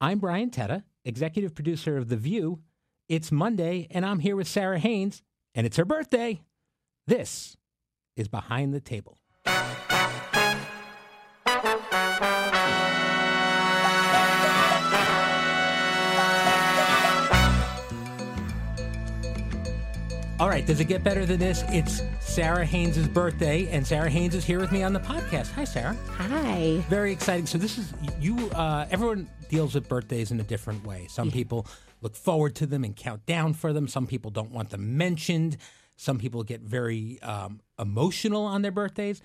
I'm Brian Teta, executive producer of The View. It's Monday, and I'm here with Sara Haines, and it's her birthday. This is Behind the Table. All right, does it get better than this? It's Sara Haines' birthday, and Sara Haines is here with me on the podcast. Hi, Sara. Hi. Very exciting. So this is you. Uh, everyone deals with birthdays in a different way. Some people look forward to them and count down for them. Some people don't want them mentioned. Some people get very um, emotional on their birthdays.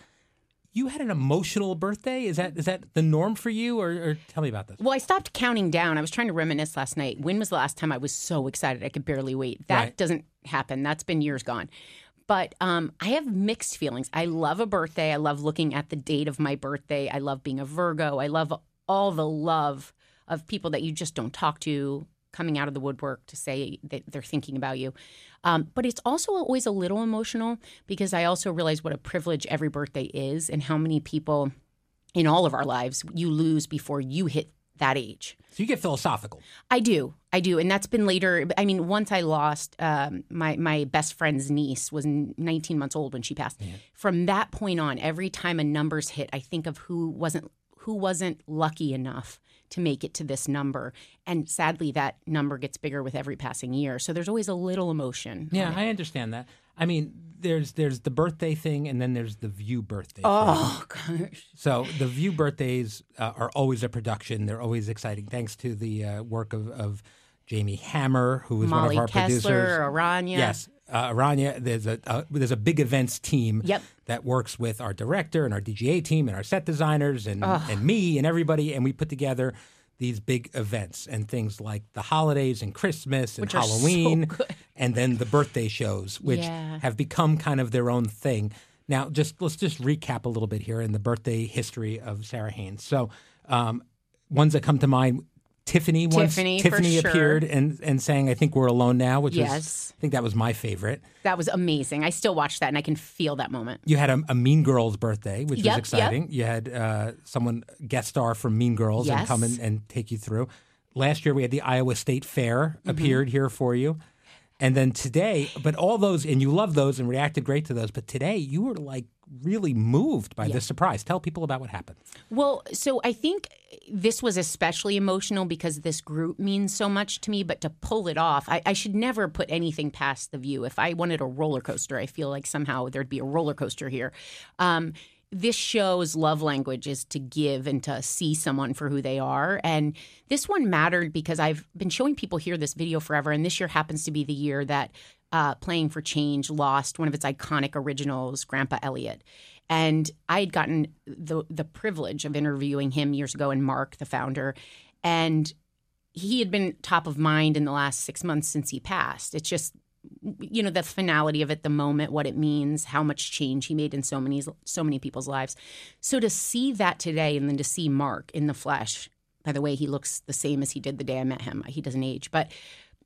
You had an emotional birthday. Is that is that the norm for you, or, or tell me about this? Well, I stopped counting down. I was trying to reminisce last night. When was the last time I was so excited I could barely wait? That Right. doesn't happen. That's been years gone. But um, I have mixed feelings. I love a birthday. I love looking at the date of my birthday. I love being a Virgo. I love all the love of people that you just don't talk to coming out of the woodwork to say that they're thinking about you. Um, but it's also always a little emotional because I also realize what a privilege every birthday is and how many people in all of our lives you lose before you hit that age. So you get philosophical. I do, I do, and that's been later. I mean, once I lost um, my my best friend's niece was 19 months old when she passed. From that point on, every time a number's hit, I think of who wasn't who wasn't lucky enough to make it to this number, and sadly, that number gets bigger with every passing year. So there's always a little emotion. Yeah, I understand that. I mean, there's there's the birthday thing, and then there's the View birthday. thing. Oh gosh. So the View birthdays uh, are always a production. They're always exciting, thanks to the uh, work of, of Jamie Hammer, who is Molly one of our Kessler, producers. Aranya. Yes, uh, Aranya. There's a uh, there's a big events team Yep. that works with our director and our DGA team and our set designers and and me and everybody, and we put together these big events and things like the holidays and Christmas and Which so Halloween, good. and then the birthday shows, which Yeah. have become kind of their own thing. Now, just let's just recap a little bit here in the birthday history of Sara Haines. So, um, ones that come to mind: Tiffany. Once Tiffany, Tiffany sure. appeared and and sang "I Think We're Alone Now," which was Yes. I think that was my favorite. That was amazing. I still watch that and I can feel that moment. You had a, a Mean Girls birthday, which Yep, was yep. exciting. You had uh, someone guest star from Mean Girls and come in and take you through. Last year we had the Iowa State Fair Mm-hmm. appeared here for you. And then today, but all those, and you love those and reacted great to those. But today, you were like really moved by this surprise. Tell people about what happened. Well, so I think this was especially emotional because this group means so much to me. But to pull it off, I, I should never put anything past the view. If I wanted a roller coaster, I feel like somehow there'd be a roller coaster here. Um, this show's love language is to give and to see someone for who they are. And this one mattered because I've been showing people here this video forever. And this year happens to be the year that uh, Playing for Change lost one of its iconic originals, Grandpa Elliot. And I had gotten the the privilege of interviewing him years ago, and Mark, the founder, and he had been top of mind in the last six months since he passed. It's just you know the finality of it, the moment, what it means, how much change he made in so many so many people's lives. So to see that today, and then to see Mark in the flesh. By the way, he looks the same as he did the day I met him. He doesn't age, but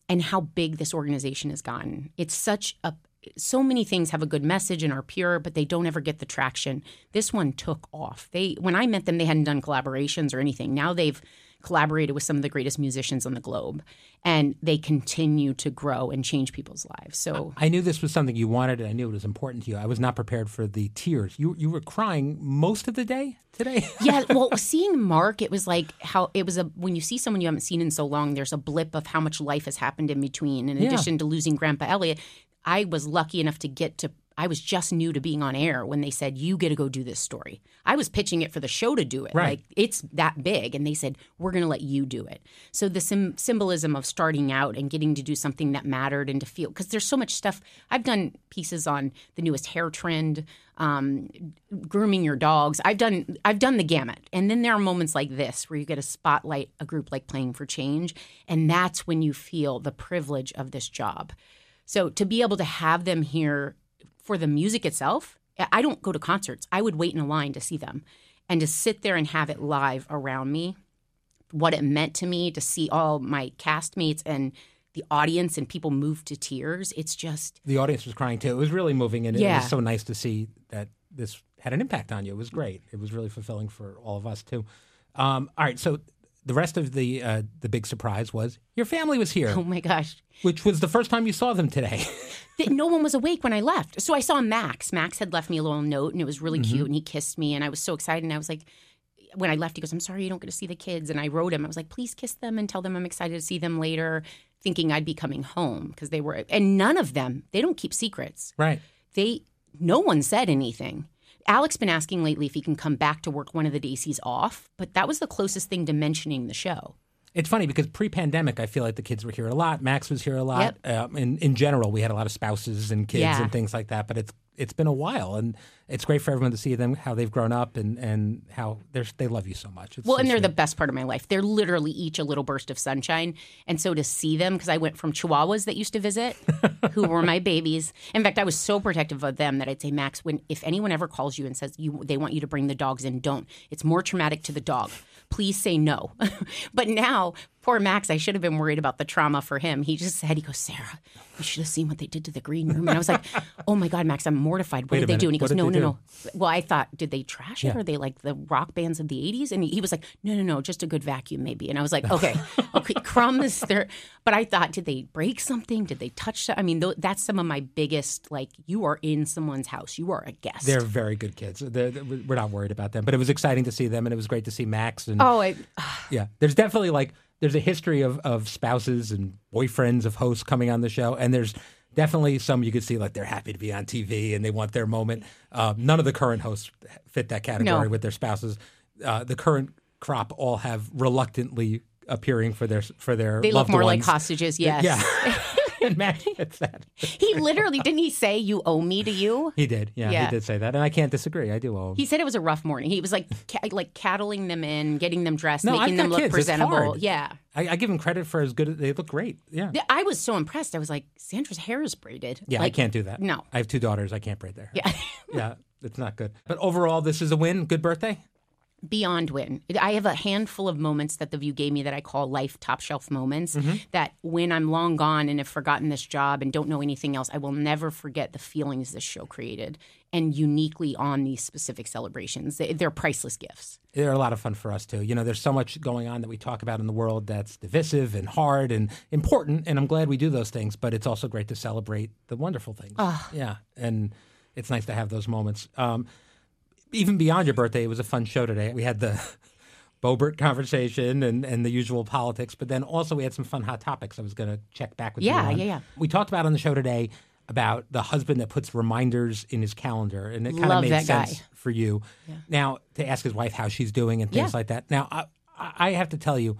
and how big this organization has gotten. It's such a so many things have a good message and are pure, but they don't ever get the traction. This one took off. They when I met them, they hadn't done collaborations or anything. Now they've collaborated with some of the greatest musicians on the globe, and they continue to grow and change people's lives. So I knew this was something you wanted, and I knew it was important to you. I was not prepared for the tears. You you were crying most of the day today. yeah, well, seeing Mark, it was like how it was a when you see someone you haven't seen in so long, there's a blip of how much life has happened in between. In Yeah. addition to losing Grandpa Elliot, I was lucky enough to get to I was just new to being on air when they said, You get to go do this story. I was pitching it for the show to do it. Right. Like, it's that big. And they said, We're going to let you do it. So, the sim- symbolism of starting out and getting to do something that mattered and to feel, because there's so much stuff. I've done pieces on the newest hair trend, um, grooming your dogs. I've done, I've done the gamut. And then there are moments like this where you get to spotlight a group like Playing for Change. And that's when you feel the privilege of this job. So, to be able to have them here for the music itself, I don't go to concerts. I would wait in a line to see them. And to sit there and have it live around me, what it meant to me to see all my castmates and the audience and people move to tears, it's just, The audience was crying too. It was really moving, and it was so nice to see that this had an impact on you. It was great. It was really fulfilling for all of us too. Um, all right, so the rest of the uh, the big surprise was your family was here, oh my gosh. which was the first time you saw them today. no one was awake when I left. So I saw Max. Max had left me a little note and it was really cute and he kissed me and I was so excited and I was like when I left he goes, "I'm sorry you don't get to see the kids." And I wrote him. I was like, "Please kiss them and tell them I'm excited to see them later." Thinking I'd be coming home because they were and none of them, they don't keep secrets. right. They no one said anything. Alex has been asking lately if he can come back to work one of the days he's off, but that was the closest thing to mentioning the show. It's funny because pre-pandemic, I feel like the kids were here a lot. Max was here a lot. Um, in in general, we had a lot of spouses and kids Yeah. and things like that. But it's it's been a while, and it's great for everyone to see them how they've grown up and and how they are they love you so much. It's Well, so and they're the best part of my life. They're literally each a little burst of sunshine. And so to see them, because I went from Chihuahuas that used to visit, who were my babies. In fact, I was so protective of them that I'd say, Max, when if anyone ever calls you and says you they want you to bring the dogs in, don't. It's more traumatic to the dog. Please say no. but now, poor Max, I should have been worried about the trauma for him. He just said, he goes, Sara, you should have seen what they did to the green room. And I was like, oh my God, Max, I'm mortified. What Wait did they do? And he What goes, did no, they no, no. Well, I thought, did they trash it? Yeah. Or they like the rock bands of the 80s? And he, he was like, no, no, no, just a good vacuum, maybe. And I was like, okay, okay, crumbs there. But I thought, did they break something? Did they touch? some- I mean, th- that's some of my biggest, like, you are in someone's house, you are a guest. They're very good kids. They're, they're- we're not worried about them. But it was exciting to see them, and it was great to see Max. And oh, I, yeah, there's definitely like there's a history of of spouses and boyfriends of hosts coming on the show, and there's definitely some you could see like they're happy to be on TV and they want their moment. Uh, none of the current hosts fit that category No. with their spouses. Uh, the current crop all have reluctantly appearing for their for their they look more like hostages, yes. Yeah, and Max gets that. he literally, didn't he say, you owe me to you? He did. Yeah, Yeah. he did say that, and I can't disagree. I do owe him. He said it was a rough morning. He was like, ca- like cattling them in, getting them dressed, No, making them look kids. Presentable. Yeah. I, I give him credit for as good. as They look great. Yeah. Yeah, I was so impressed. I was like, Sandra's hair is braided. Yeah, like, I can't do that. No. I have two daughters. I can't braid their hair. Yeah. yeah, it's not good. But overall, this is a win. Good birthday. Beyond win. I have a handful of moments that the View gave me that I call life top shelf moments. Mm-hmm. That when I'm long gone and have forgotten this job and don't know anything else, I will never forget the feelings this show created and uniquely on these specific celebrations. They- They're priceless gifts. They're a lot of fun for us too. You know, there's so much going on that we talk about in the world that's divisive and hard and important, and I'm glad we do those things. But it's also great to celebrate the wonderful things. Yeah, and it's nice to have those moments. Um, even beyond your birthday, it was a fun show today. We had the Boebert conversation and, and the usual politics, but then also we had some fun hot topics. I was going to check back with Yeah, you. on. yeah, yeah. We talked about on the show today about the husband that puts reminders in his calendar, and it kind of made that guy. sense for you. Now to ask his wife how she's doing and things Yeah. like that. Now I, I have to tell you,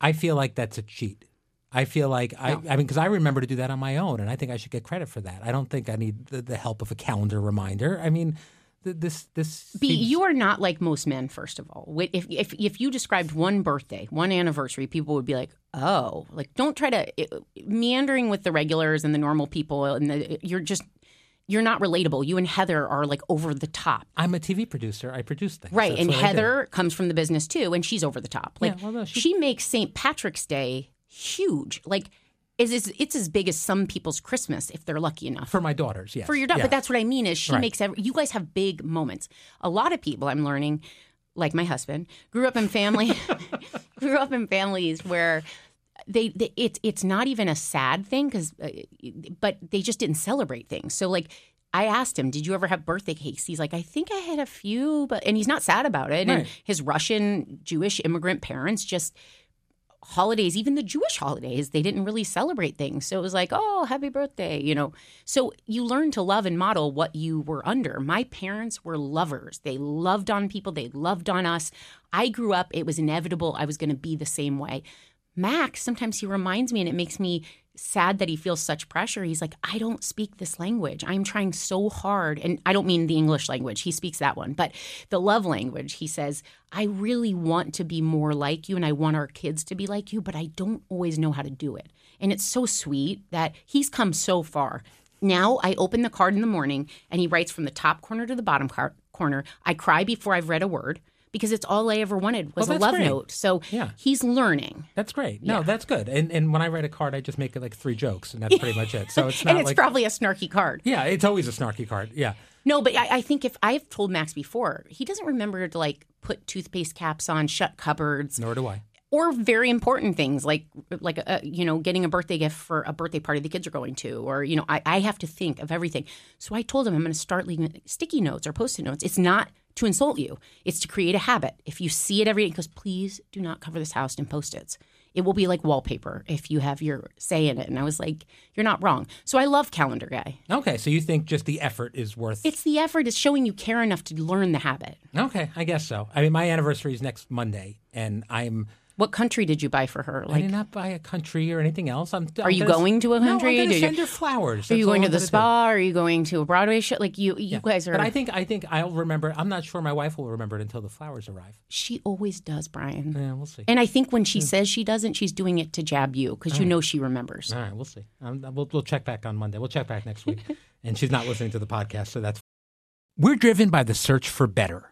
I feel like that's a cheat. I feel like I, I mean, because I remember to do that on my own, and I think I should get credit for that. I don't think I need the, the help of a calendar reminder. I mean, this this B, seems- you are not like most men. First of all, if if if you described one birthday, one anniversary, people would be like, "Oh, like don't try to uh, meandering with the regulars and the normal people, and the, you're just you're not relatable. You and Heather are like over the top, I'm a TV producer. I produce things. right? That's and what I do. Heather comes from the business too, and she's over the top. Like Yeah, well, no, she- she makes St. Patrick's Day huge. Like is is it's as big as some people's Christmas if they're lucky enough for my daughters. Yes, for your daughter, Yeah. But that's what I mean is she Right. makes every, you guys have big moments. A lot of people I'm learning, like my husband, grew up in family, grew up in families where they, they it's it's not even a sad thing because, uh, but they just didn't celebrate things. So like. I asked him, "Did you ever have birthday cakes?" He's like, "I think I had a few, but..." And he's not sad about it. And his Russian Jewish immigrant parents just holidays, even the Jewish holidays, they didn't really celebrate things. So it was like, oh, happy birthday, you know. So you learn to love and model what you were under. My parents were lovers. They loved on people, they loved on us. I grew up, it was inevitable I was going to be the same way. Max, sometimes he reminds me and it makes me sad that he feels such pressure. He's like, I don't speak this language. I'm trying so hard. And I don't mean the English language, he speaks that one, but the love language. He says, I really want to be more like you and I want our kids to be like you, but I don't always know how to do it. And it's so sweet that he's come so far. Now I open the card in the morning and he writes from the top corner to the bottom car- corner. I cry before I've read a word because it's all I ever wanted was Well, a love great. note. So Yeah. he's learning. That's great. No, Yeah. that's good. And and when I write a card, I just make it like three jokes, and that's pretty much it. So it's not and it's like probably a snarky card. yeah, it's always a snarky card. Yeah. No, but I, I think if I've told Max before, he doesn't remember to like put toothpaste caps on, shut cupboards, Nor do I. or very important things like like a, you know getting a birthday gift for a birthday party the kids are going to, or you know I, I have to think of everything. So I told him I'm going to start leaving sticky notes or post-it notes. It's not to insult you; it's to create a habit. If you see it every day, because please do not cover this house in post-its. It will be like wallpaper if you have your say in it. And I was like, you're not wrong. So I love Calendar Guy. Okay, so you think just the effort is worth? It's the effort. It's showing you care enough to learn the habit. okay, I guess so. I mean, my anniversary is next Monday, and I'm. What country did you buy for her? I Like, did not buy a country or anything else. I'm. Are you going to a country? No, I'm going you- to send her flowers. are you going to the gonna do. spa? Are you going to a Broadway show? Like you, you Yeah. guys are. But I think I think I'll remember. I'm not sure my wife will remember it until the flowers arrive. she always does, Brian. Yeah, we'll see. And I think when she Hmm. says she doesn't, she's doing it to jab you because you know she remembers. All right, we'll see. Um, we'll, we'll check back on Monday. We'll check back next week. and she's not listening to the podcast, so that's. We're driven by the search for better.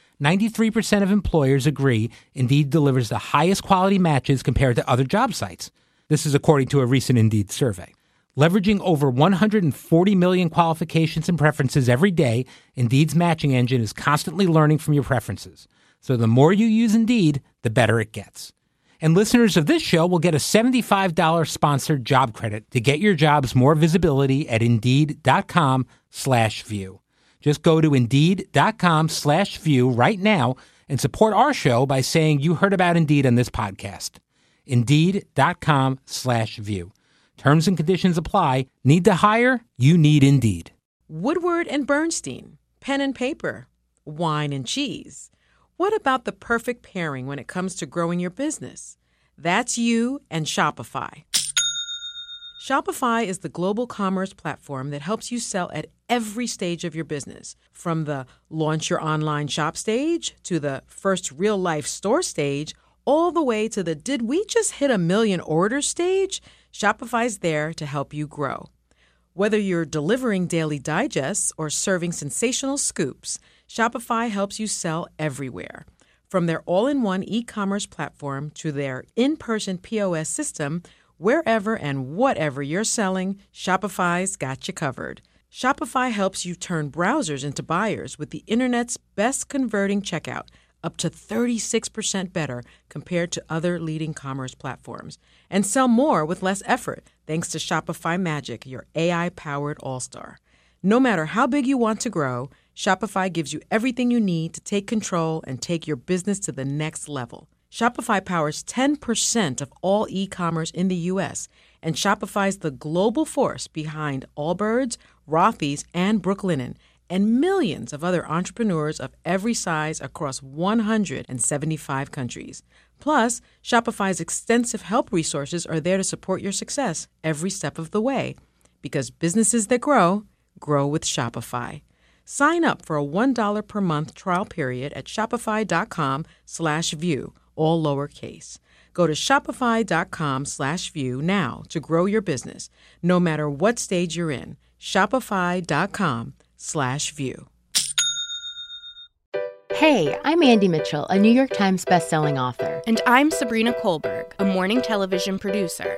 93% of employers agree Indeed delivers the highest quality matches compared to other job sites. This is according to a recent Indeed survey. Leveraging over 140 million qualifications and preferences every day, Indeed's matching engine is constantly learning from your preferences. So the more you use Indeed, the better it gets. And listeners of this show will get a $75 sponsored job credit to get your jobs more visibility at Indeed.com slash view. Just go to Indeed.com slash view right now and support our show by saying you heard about Indeed on this podcast. Indeed.com slash view. Terms and conditions apply. Need to hire? You need Indeed. Woodward and Bernstein, pen and paper, wine and cheese. What about the perfect pairing when it comes to growing your business? That's you and Shopify. Shopify is the global commerce platform that helps you sell at every stage of your business, from the launch your online shop stage to the first real life store stage, all the way to the did we just hit a million orders stage? Shopify's there to help you grow. Whether you're delivering daily digests or serving sensational scoops, Shopify helps you sell everywhere. From their all in one e commerce platform to their in person POS system, wherever and whatever you're selling, Shopify's got you covered. Shopify helps you turn browsers into buyers with the internet's best converting checkout, up to 36% better compared to other leading commerce platforms, and sell more with less effort thanks to Shopify Magic, your AI powered all star. No matter how big you want to grow, Shopify gives you everything you need to take control and take your business to the next level. Shopify powers 10% of all e commerce in the US, and Shopify's the global force behind Allbirds, Rothy's, and Brooklinen, and millions of other entrepreneurs of every size across 175 countries. Plus, Shopify's extensive help resources are there to support your success every step of the way. Because businesses that grow, grow with Shopify. Sign up for a $1 per month trial period at shopify.com slash view, all lowercase. Go to shopify.com slash view now to grow your business, no matter what stage you're in. Shopify.com slash view. Hey, I'm Andy Mitchell, a New York Times bestselling author. And I'm Sabrina Kohlberg, a morning television producer.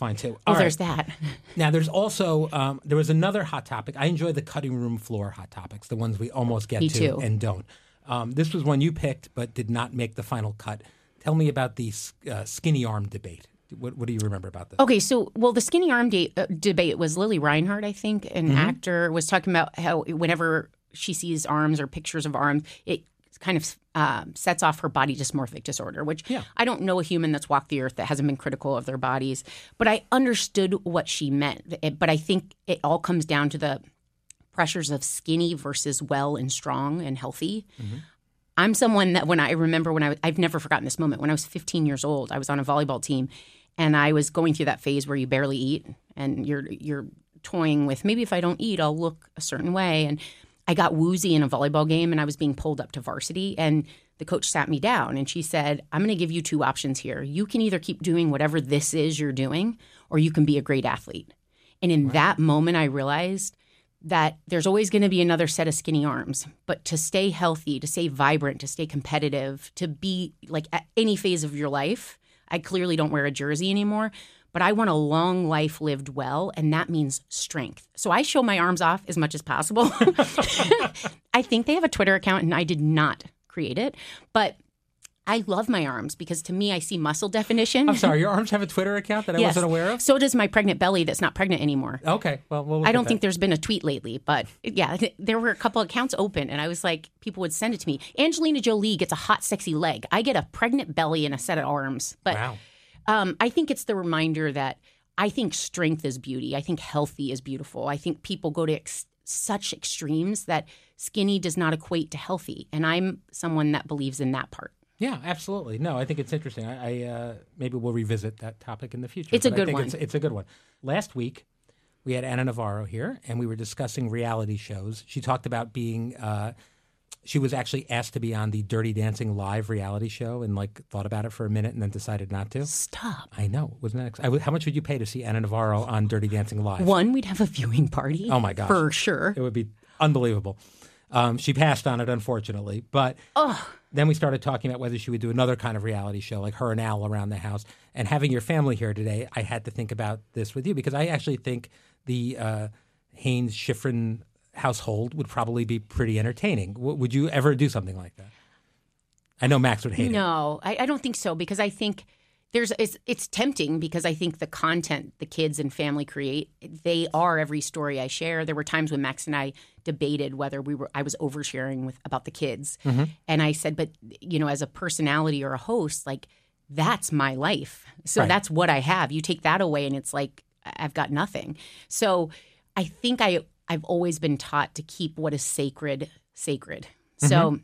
fine too. Oh, there's that. Now, there's also um, there was another hot topic. I enjoy the cutting room floor hot topics, the ones we almost get Me to too. and don't. Um, this was one you picked, but did not make the final cut. Tell me about the uh, skinny arm debate. What, what, do you remember about this? Okay, so well, the skinny arm de- uh, debate was Lili Reinhart, I think, an Mm-hmm. actor, was talking about how whenever she sees arms or pictures of arms, it kind of um, sets off her body dysmorphic disorder, which Yeah. I don't know a human that's walked the earth that hasn't been critical of their bodies, but I understood what she meant. It- but I think it all comes down to the pressures of skinny versus well and strong and healthy. I'm someone that when I remember when I was, I've never forgotten this moment. When I was 15 years old, I was on a volleyball team, and I was going through that phase where you barely eat and you're you're toying with maybe if I don't eat, I'll look a certain way. And I got woozy in a volleyball game, and I was being pulled up to varsity, and the coach sat me down and she said, "I'm going to give you two options here. You can either keep doing whatever this is you're doing, or you can be a great athlete." And in that moment, I realized that there's always going to be another set of skinny arms. But to stay healthy, to stay vibrant, to stay competitive, to be like at any phase of your life, I clearly don't wear a jersey anymore, but I want a long life lived well, and that means strength. So I show my arms off as much as possible. I think they have a Twitter account, and I did not create it, but I love my arms because to me, I see muscle definition. I'm sorry, your arms have a Twitter account that I Yes. wasn't aware of? So does my pregnant belly that's not pregnant anymore. Okay, well, we'll I don't think there's been a tweet lately, but yeah, there were a couple accounts open, and I was like, people would send it to me. Angelina Jolie gets a hot, sexy leg. I get a pregnant belly and a set of arms. But Wow. Um, I think it's the reminder that I think strength is beauty. I think healthy is beautiful. I think people go to ex- such extremes that skinny does not equate to healthy, and I'm someone that believes in that part. Yeah, absolutely. No, I think it's interesting. I, I uh, maybe we'll revisit that topic in the future. It's a good think one. It's, it's a good one. Last week, we had Ana Navarro here, and we were discussing reality shows. She talked about being. Uh, she was actually asked to be on the Dirty Dancing live reality show, and like thought about it for a minute, and then decided not to. Stop. I know, wasn't that? Ex- I w- how much would you pay to see Ana Navarro on Dirty Dancing live? One, we'd have a viewing party. Oh my gosh. for sure. It would be unbelievable. Um, she passed on it, unfortunately. But then we started talking about whether she would do another kind of reality show, like her and Al around the house. And having your family here today, I had to think about this with you because I actually think the uh, Haines Shifrin household would probably be pretty entertaining. W- would you ever do something like that? I know Max would hate it. No, I, I don't think so because I think there's it's, it's tempting because I think the content the kids and family create they are every story I share. There were times when Max and I debated whether we were I was oversharing with about the kids, mm-hmm. and I said, but you know, as a personality or a host, like that's my life, so Right. that's what I have. You take that away, and it's like I've got nothing. So I think I I've always been taught to keep what is sacred sacred. So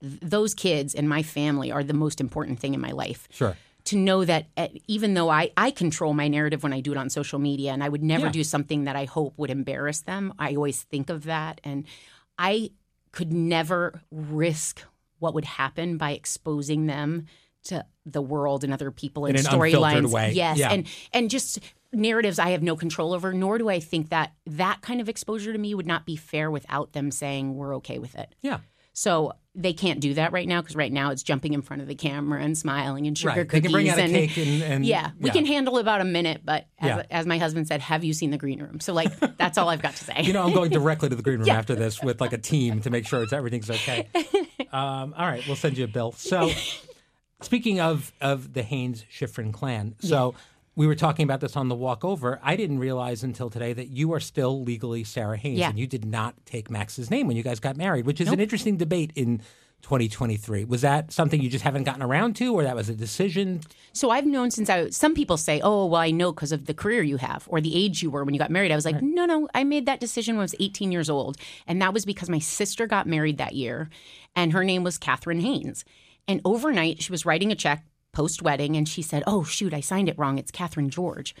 th- those kids and my family are the most important thing in my life. Sure. To know that uh, even though I, I control my narrative when I do it on social media, and I would never Yeah. do something that I hope would embarrass them, I always think of that. And I could never risk what would happen by exposing them to the world and other people and In an unfiltered storylines. Yes. Yeah. And and just narratives I have no control over, nor do I think that that kind of exposure to me would not be fair without them saying we're okay with it. Yeah. So they can't do that right now because right now it's jumping in front of the camera and smiling and sugar Right. They cookies can bring out a and cake and, and yeah, we can handle about a minute. But as, Yeah. as my husband said, have you seen the green room? So like that's all I've got to say. You know, I'm going directly to the green room after this with like a team to make sure it's everything's okay. Um, all right, we'll send you a bill. So, speaking of of the Haines Shifrin clan, so we were talking about this on the walk over. I didn't realize until today that you are still legally Sara Haines, Yeah. and you did not take Max's name when you guys got married, which is an interesting debate in 2023. Was that something you just haven't gotten around to, or that was a decision? So I've known since I. Some people say, "Oh, well, I know because of the career you have or the age you were when you got married." I was like, "No, no, I made that decision when I was 18 years old, and that was because my sister got married that year, and her name was Catherine Haines, and overnight she was writing a check post wedding, and she said, "Oh, shoot, I signed it wrong. It's Catherine George."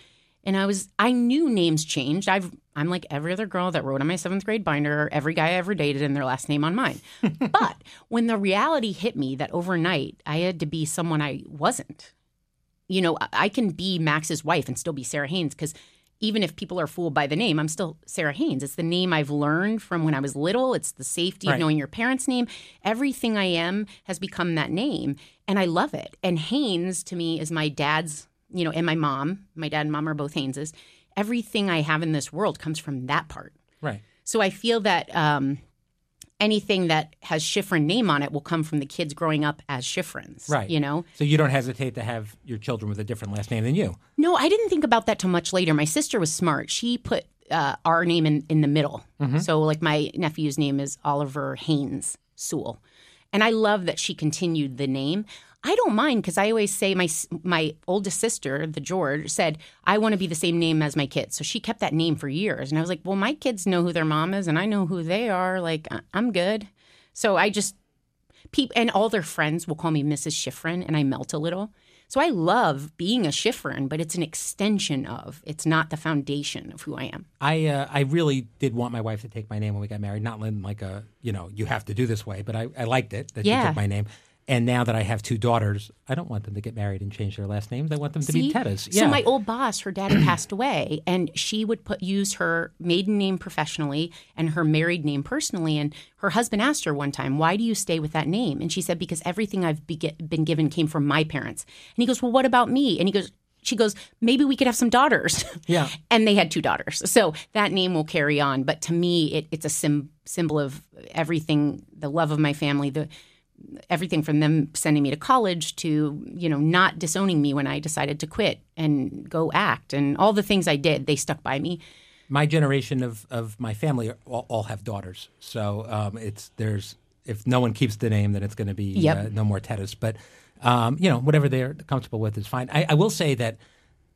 And I was, I knew names changed. I've, I'm like every other girl that wrote on my seventh grade binder, every guy I ever dated, and their last name on mine. but when the reality hit me that overnight I had to be someone I wasn't, you know, I- I can be Max's wife and still be Sara Haines because even if people are fooled by the name, I'm still Sara Haines. It's the name I've learned from when I was little. It's the safety Right. of knowing your parents' name. Everything I am has become that name, and I love it. And Haines to me is my dad's, you know, and my mom. My dad and mom are both Haineses. Everything I have in this world comes from that part. Right. So I feel that um, anything that has Shifrin name on it will come from the kids growing up as Shifrins. Right. You know. So you don't hesitate to have your children with a different last name than you. No, I didn't think about that till much later. My sister was smart. She put uh, our name in, in the middle. So, like, my nephew's name is Oliver Haines Sewell. And I love that she continued the name. I don't mind because I always say my my oldest sister, the George, said I want to be the same name as my kids. So she kept that name for years, and I was like, well, my kids know who their mom is, and I know who they are. Like I'm good. So I just people and all their friends will call me Mrs. Shifrin, and I melt a little. So I love being a Shifrin, but it's an extension of. It's not the foundation of who I am. I uh, I really did want my wife to take my name when we got married. Not in like a you know you have to do this way, but I, I liked it that she Yeah. took my name. And now that I have two daughters, I don't want them to get married and change their last names. I want them to be See? Tetas. So my old boss, her dad had passed away, and she would put use her maiden name professionally and her married name personally. And her husband asked her one time, "Why do you stay with that name?" And she said, "Because everything I've be- been given came from my parents." And he goes, "Well, what about me?" And he goes. She goes, maybe we could have some daughters. Yeah. and they had two daughters. So that name will carry on. But to me, it, it's a sim- symbol of everything the love of my family, the everything from them sending me to college to you know not disowning me when I decided to quit and go act and all the things I did they stuck by me my generation of, of my family are, all, all have daughters, so um, it's there's if no one keeps the name, then it's going to be Yep. uh, no more Tetas. But um, you know, whatever they're comfortable with is fine. I, I will say that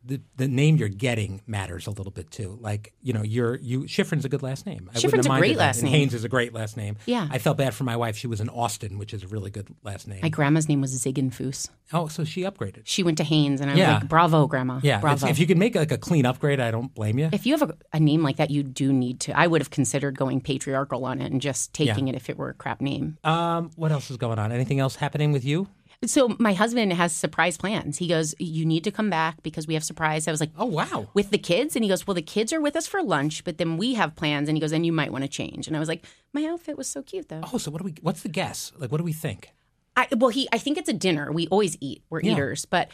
the the name you're getting matters a little bit too. Like you know, you're you Shifrin's a good last name. I wouldn't Shifrin's a great last And name. Haines is a great last name. Yeah. I felt bad for my wife. She was in Austin, which is a really good last name. my grandma's name was Ziegenfuss oh, so she upgraded. she went to Haines and I was Yeah. like bravo grandma Yeah, bravo if, if you can make like a clean upgrade, I don't blame you. if you have a, a name like that you do need to I would have considered going patriarchal on it and just taking it if it were a crap name Um, what else is going on? Anything else happening with you? So my husband has surprise plans he goes you need to come back because we have surprise I was like Oh wow. with the kids and he goes well the kids are with us for lunch but then we have plans and he goes and you might want to change and i was like my outfit was so cute though Oh, so what do we? What's the guess? Like, what do we think? I, well he i think it's a dinner we always eat we're Yeah. eaters but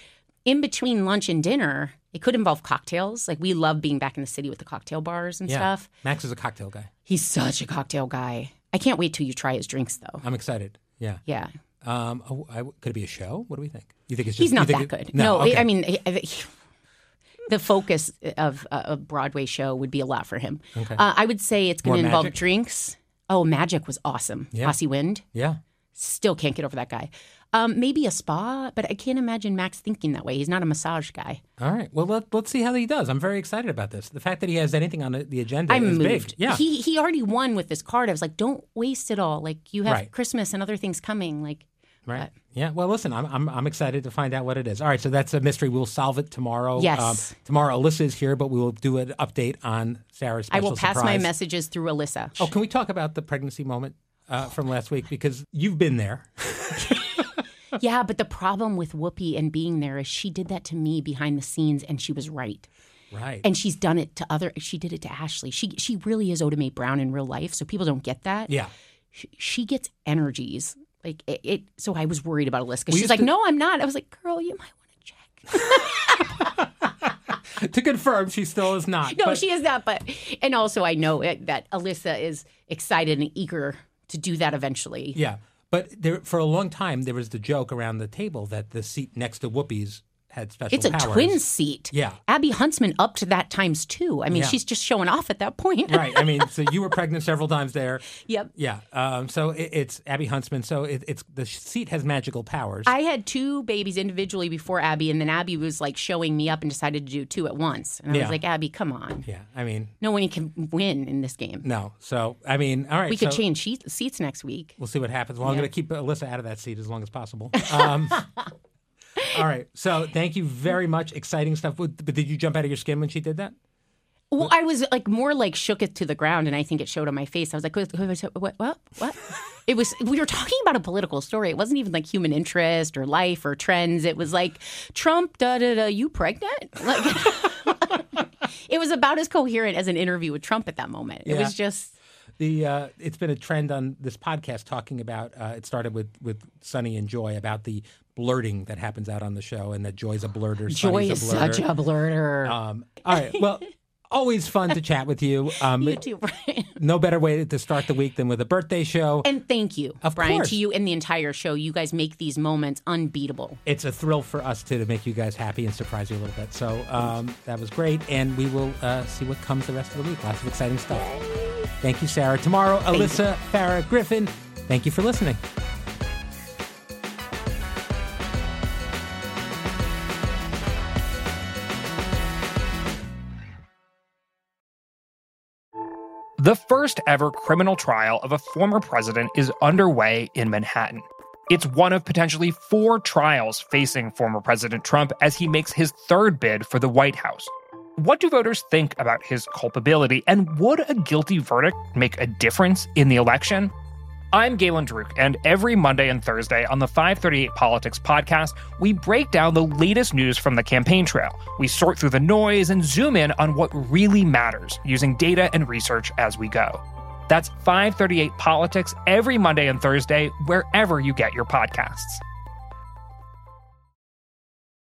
in between lunch and dinner it could involve cocktails like we love being back in the city with the cocktail bars and Yeah. stuff Max is a cocktail guy. he's such a cocktail guy i can't wait till you try his drinks though I'm excited. Yeah. yeah Um, oh, I, could it be a show? What do we think? You think it's just, he's not that it- good No. okay. i mean he- he- the focus of a a Broadway show would be a lot for him. Okay. Uh, I would say it's going to involve magic? drinks. Oh, Magic was awesome. Yeah. Ossie Wind. yeah. Still can't get over that guy. Um, maybe a spa, but I can't imagine Max thinking that way. He's not a massage guy. All right. Well, let, let's see how he does. I'm very excited about this. The fact that he has anything on the, the agenda I'm is moved. big. Yeah. He he already won with this card. I was like, don't waste it all. Like you have Right. Christmas and other things coming. Like right. Yeah. Well, listen, I'm, I'm I'm excited to find out what it is. All right. So that's a mystery. We'll solve it tomorrow. Um, Yes. tomorrow, Alyssa is here, but we will do an update on Sara's. I will pass my messages through Alyssa. Oh, can we talk about the pregnancy moment uh, from last week because you've been there? Yeah, but the problem with Whoopi and being there is she did that to me behind the scenes, and she was right. Right. And she's done it to other. She did it to Ashley. She she really is Oda Mae Brown in real life, so people don't get that. yeah. she, she gets energies like it, it. So I was worried about Alyssa. We She's like, to- "No, I'm not." I was like, "Girl, you might want to check." to confirm, she still is not. No, but- she is not. But and also, I know it, that Alyssa is excited and eager to do that eventually. Yeah, but there for a long time there was the joke around the table that the seat next to Whoopi's had special It's a powers. twin seat. Yeah. Abby Huntsman up to that times two. I mean, Yeah. she's just showing off at that point. right. I mean, so you were pregnant several times there. Yep. Yeah. Um, so it, it's Abby Huntsman. So it, it's the seat has magical powers. I had two babies individually before Abby, and then Abby was like showing me up and decided to do two at once. And I Yeah. was like, Abby, come on. yeah. I mean, No one can win in this game. no. So I mean, all right. We could so change sheet, seats next week. We'll see what happens. Well, I'm going to keep Alyssa out of that seat as long as possible. Um, all right. So thank you very much. Exciting stuff. But did you jump out of your skin when she did that? Well, I was like more like shook it to the ground, and I think it showed on my face. I was like, what, what, what, what? It was, we were talking about a political story. It wasn't even like human interest or life or trends. It was like, Trump, da da da, you pregnant? Like, it was about as coherent as an interview with Trump at that moment. It was just, The uh, it's been a trend on this podcast talking about. Uh, it started with with Sunny and Joy about the blurting that happens out on the show, and that Joy's a blurter. Joy is a blurter. such a blurter. Um, all right. Well, always fun to chat with you. Um, you too, Brian. no better way to start the week than with a birthday show. And thank you, Of Brian, course. to you and the entire show. You guys make these moments unbeatable. it's a thrill for us too to make you guys happy and surprise you a little bit. So um, that was great, and we will uh, see what comes the rest of the week. Lots of exciting stuff. Thank you, Sara. Tomorrow, you. Alyssa Farah Griffin. Thank you for listening. The first ever criminal trial of a former president is underway in Manhattan. It's one of potentially four trials facing former President Trump as he makes his third bid for the White House. What do voters think about his culpability, and would a guilty verdict make a difference in the election? I'm Galen Druk, and every Monday and Thursday on the 538 Politics podcast, we break down the latest news from the campaign trail. We sort through the noise and zoom in on what really matters using data and research as we go. That's 538 Politics every Monday and Thursday, wherever you get your podcasts.